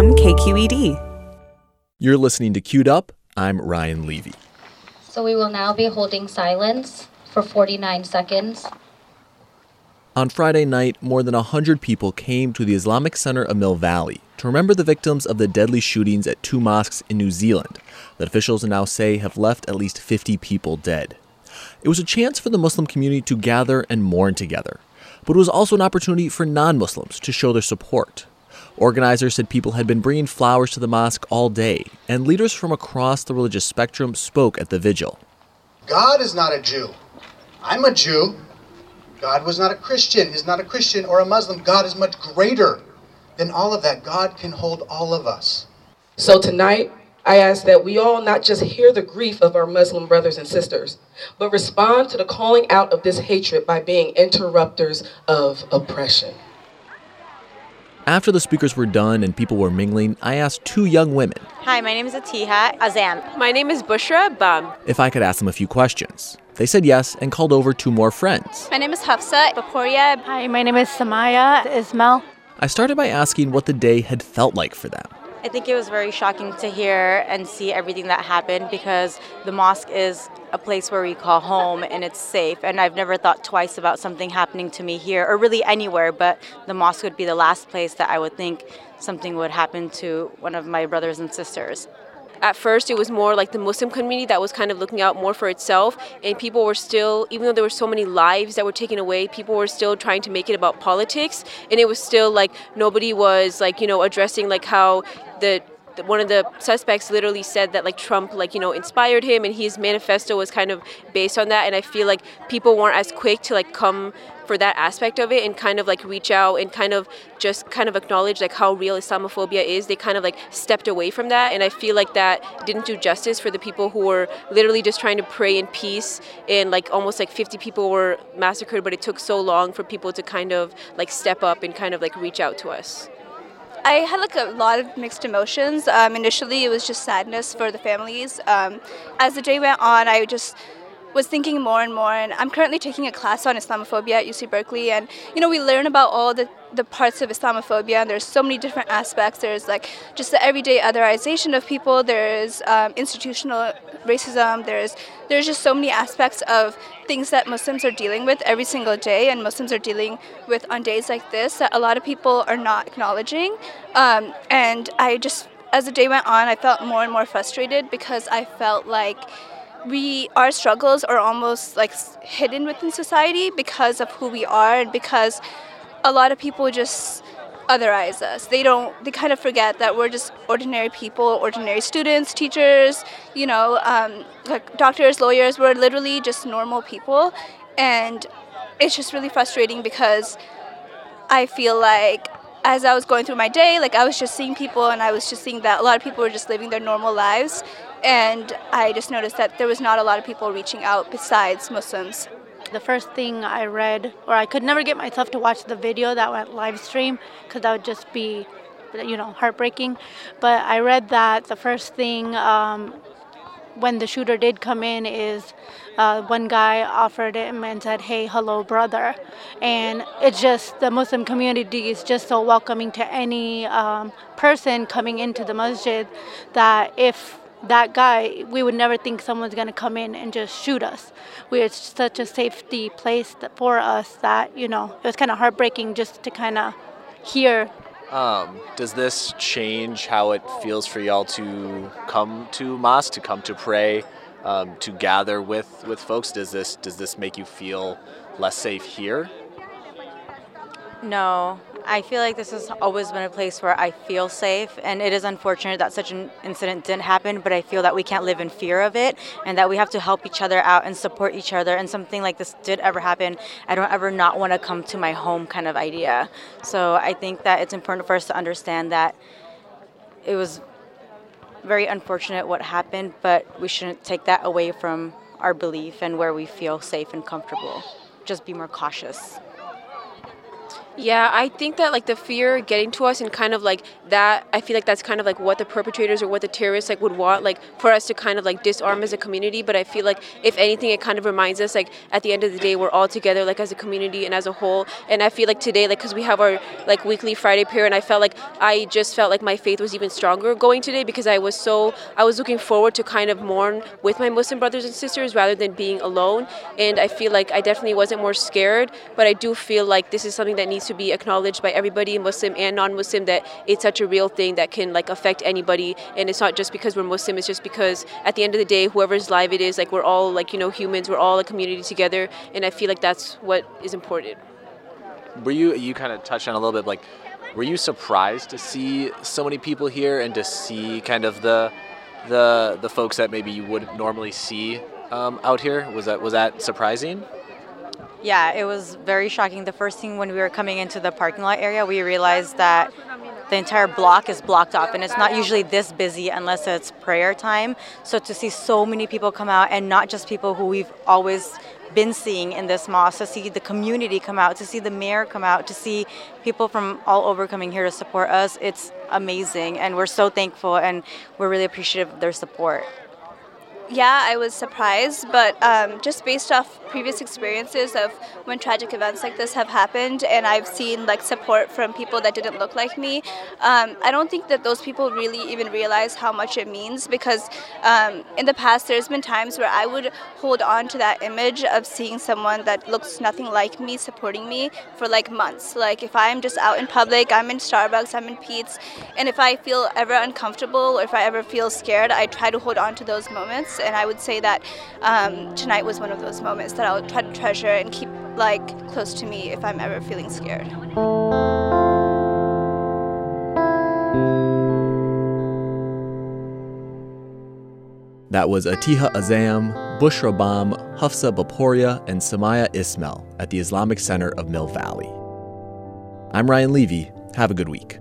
from KQED. You're listening to Queued Up. I'm Ryan Levi. So we will now be holding silence for 49 seconds. On Friday night, more than 100 people came to the Islamic Center of Mill Valley to remember the victims of the deadly shootings at two mosques in New Zealand that officials now say have left at least 50 people dead. It was a chance for the Muslim community to gather and mourn together, but it was also an opportunity for non Muslims to show their support. Organizers said people had been bringing flowers to the mosque all day, and leaders from across the religious spectrum spoke at the vigil. God is not a Jew. I'm a Jew. God was not a Christian, is not a Christian or a Muslim. God is much greater than all of that. God can hold all of us. So tonight, I ask that we all not just hear the grief of our Muslim brothers and sisters, but respond to the calling out of this hatred by being interrupters of oppression. After the speakers were done and people were mingling, I asked two young women. Hi, my name is Atiha Azam. My name is Bushra Bam. If I could ask them a few questions. They said yes and called over two more friends. My name is Hafsa Baporia. Hi, my name is Samaya Ismail. I started by asking what the day had felt like for them. I think it was very shocking to hear and see everything that happened because the mosque is a place where we call home and it's safe. And I've never thought twice about something happening to me here or really anywhere, but the mosque would be the last place that I would think something would happen to one of my brothers and sisters at first it was more like the Muslim community that was kind of looking out more for itself, and people were still, even though there were so many lives that were taken away, people were still trying to make it about politics, and it was still like nobody was like you know addressing like how the one of the suspects literally said that like Trump like you know inspired him and his manifesto was kind of based on that and I feel like people weren't as quick to like come for that aspect of it and kind of like reach out and kind of just kind of acknowledge like how real Islamophobia is they kind of like stepped away from that and I feel like that didn't do justice for the people who were literally just trying to pray in peace and like almost like 50 people were massacred but it took so long for people to kind of like step up and kind of like reach out to us. I had like a lot of mixed emotions. Um, initially, it was just sadness for the families. Um, as the day went on, I just was thinking more and more and I'm currently taking a class on Islamophobia at UC Berkeley and you know we learn about all the the parts of Islamophobia and there's so many different aspects there's like just the everyday otherization of people there's um, institutional racism there's there's just so many aspects of things that Muslims are dealing with every single day and Muslims are dealing with on days like this that a lot of people are not acknowledging. Um, and I just as the day went on I felt more and more frustrated because I felt like we our struggles are almost like hidden within society because of who we are and because a lot of people just otherize us. They don't. They kind of forget that we're just ordinary people, ordinary students, teachers. You know, um, like doctors, lawyers. We're literally just normal people, and it's just really frustrating because I feel like as I was going through my day, like I was just seeing people, and I was just seeing that a lot of people were just living their normal lives, and I just noticed that there was not a lot of people reaching out besides Muslims. The first thing I read, or I could never get myself to watch the video that went live stream because that would just be, you know, heartbreaking. But I read that the first thing um, when the shooter did come in is uh, one guy offered him and said, "Hey, hello, brother," and it's just the Muslim community is just so welcoming to any um, person coming into the masjid that if that guy, we would never think someone's going to come in and just shoot us. We're such a safety place for us that, you know, it was kind of heartbreaking just to kind of hear. Um, does this change how it feels for y'all to come to mosque, to come to pray, um, to gather with, with folks? Does this does this make you feel less safe here? No, I feel like this has always been a place where I feel safe, and it is unfortunate that such an incident didn't happen, but I feel that we can't live in fear of it and that we have to help each other out and support each other. And something like this did ever happen, I don't ever not want to come to my home kind of idea. So I think that it's important for us to understand that it was very unfortunate what happened, but we shouldn't take that away from our belief and where we feel safe and comfortable. Just be more cautious. Yeah, I think that like the fear getting to us and kind of like that, I feel like that's kind of like what the perpetrators or what the terrorists like would want, like for us to kind of like disarm as a community. But I feel like if anything, it kind of reminds us like at the end of the day, we're all together like as a community and as a whole. And I feel like today, like because we have our like weekly Friday prayer, and I felt like I just felt like my faith was even stronger going today because I was so I was looking forward to kind of mourn with my Muslim brothers and sisters rather than being alone. And I feel like I definitely wasn't more scared, but I do feel like this is something that needs to be acknowledged by everybody, Muslim and non-Muslim, that it's such a real thing that can like affect anybody. And it's not just because we're Muslim; it's just because at the end of the day, whoever's live it is, like we're all like you know humans, we're all a community together, and I feel like that's what is important. Were you you kind of touched on a little bit like, were you surprised to see so many people here and to see kind of the the the folks that maybe you wouldn't normally see um, out here? Was that was that surprising? Yeah, it was very shocking. The first thing when we were coming into the parking lot area, we realized that the entire block is blocked off and it's not usually this busy unless it's prayer time. So to see so many people come out and not just people who we've always been seeing in this mosque, to see the community come out, to see the mayor come out, to see people from all over coming here to support us, it's amazing. And we're so thankful and we're really appreciative of their support. Yeah, I was surprised, but um, just based off previous experiences of when tragic events like this have happened, and I've seen like support from people that didn't look like me, um, I don't think that those people really even realize how much it means because um, in the past there's been times where I would hold on to that image of seeing someone that looks nothing like me supporting me for like months. Like if I'm just out in public, I'm in Starbucks, I'm in Pete's, and if I feel ever uncomfortable or if I ever feel scared, I try to hold on to those moments and I would say that um, tonight was one of those moments that I'll try to treasure and keep like close to me if I'm ever feeling scared. That was Atiha Azam, Bushra Bam, Hafsa Baporia, and Samaya Ismail at the Islamic Center of Mill Valley. I'm Ryan Levi. Have a good week.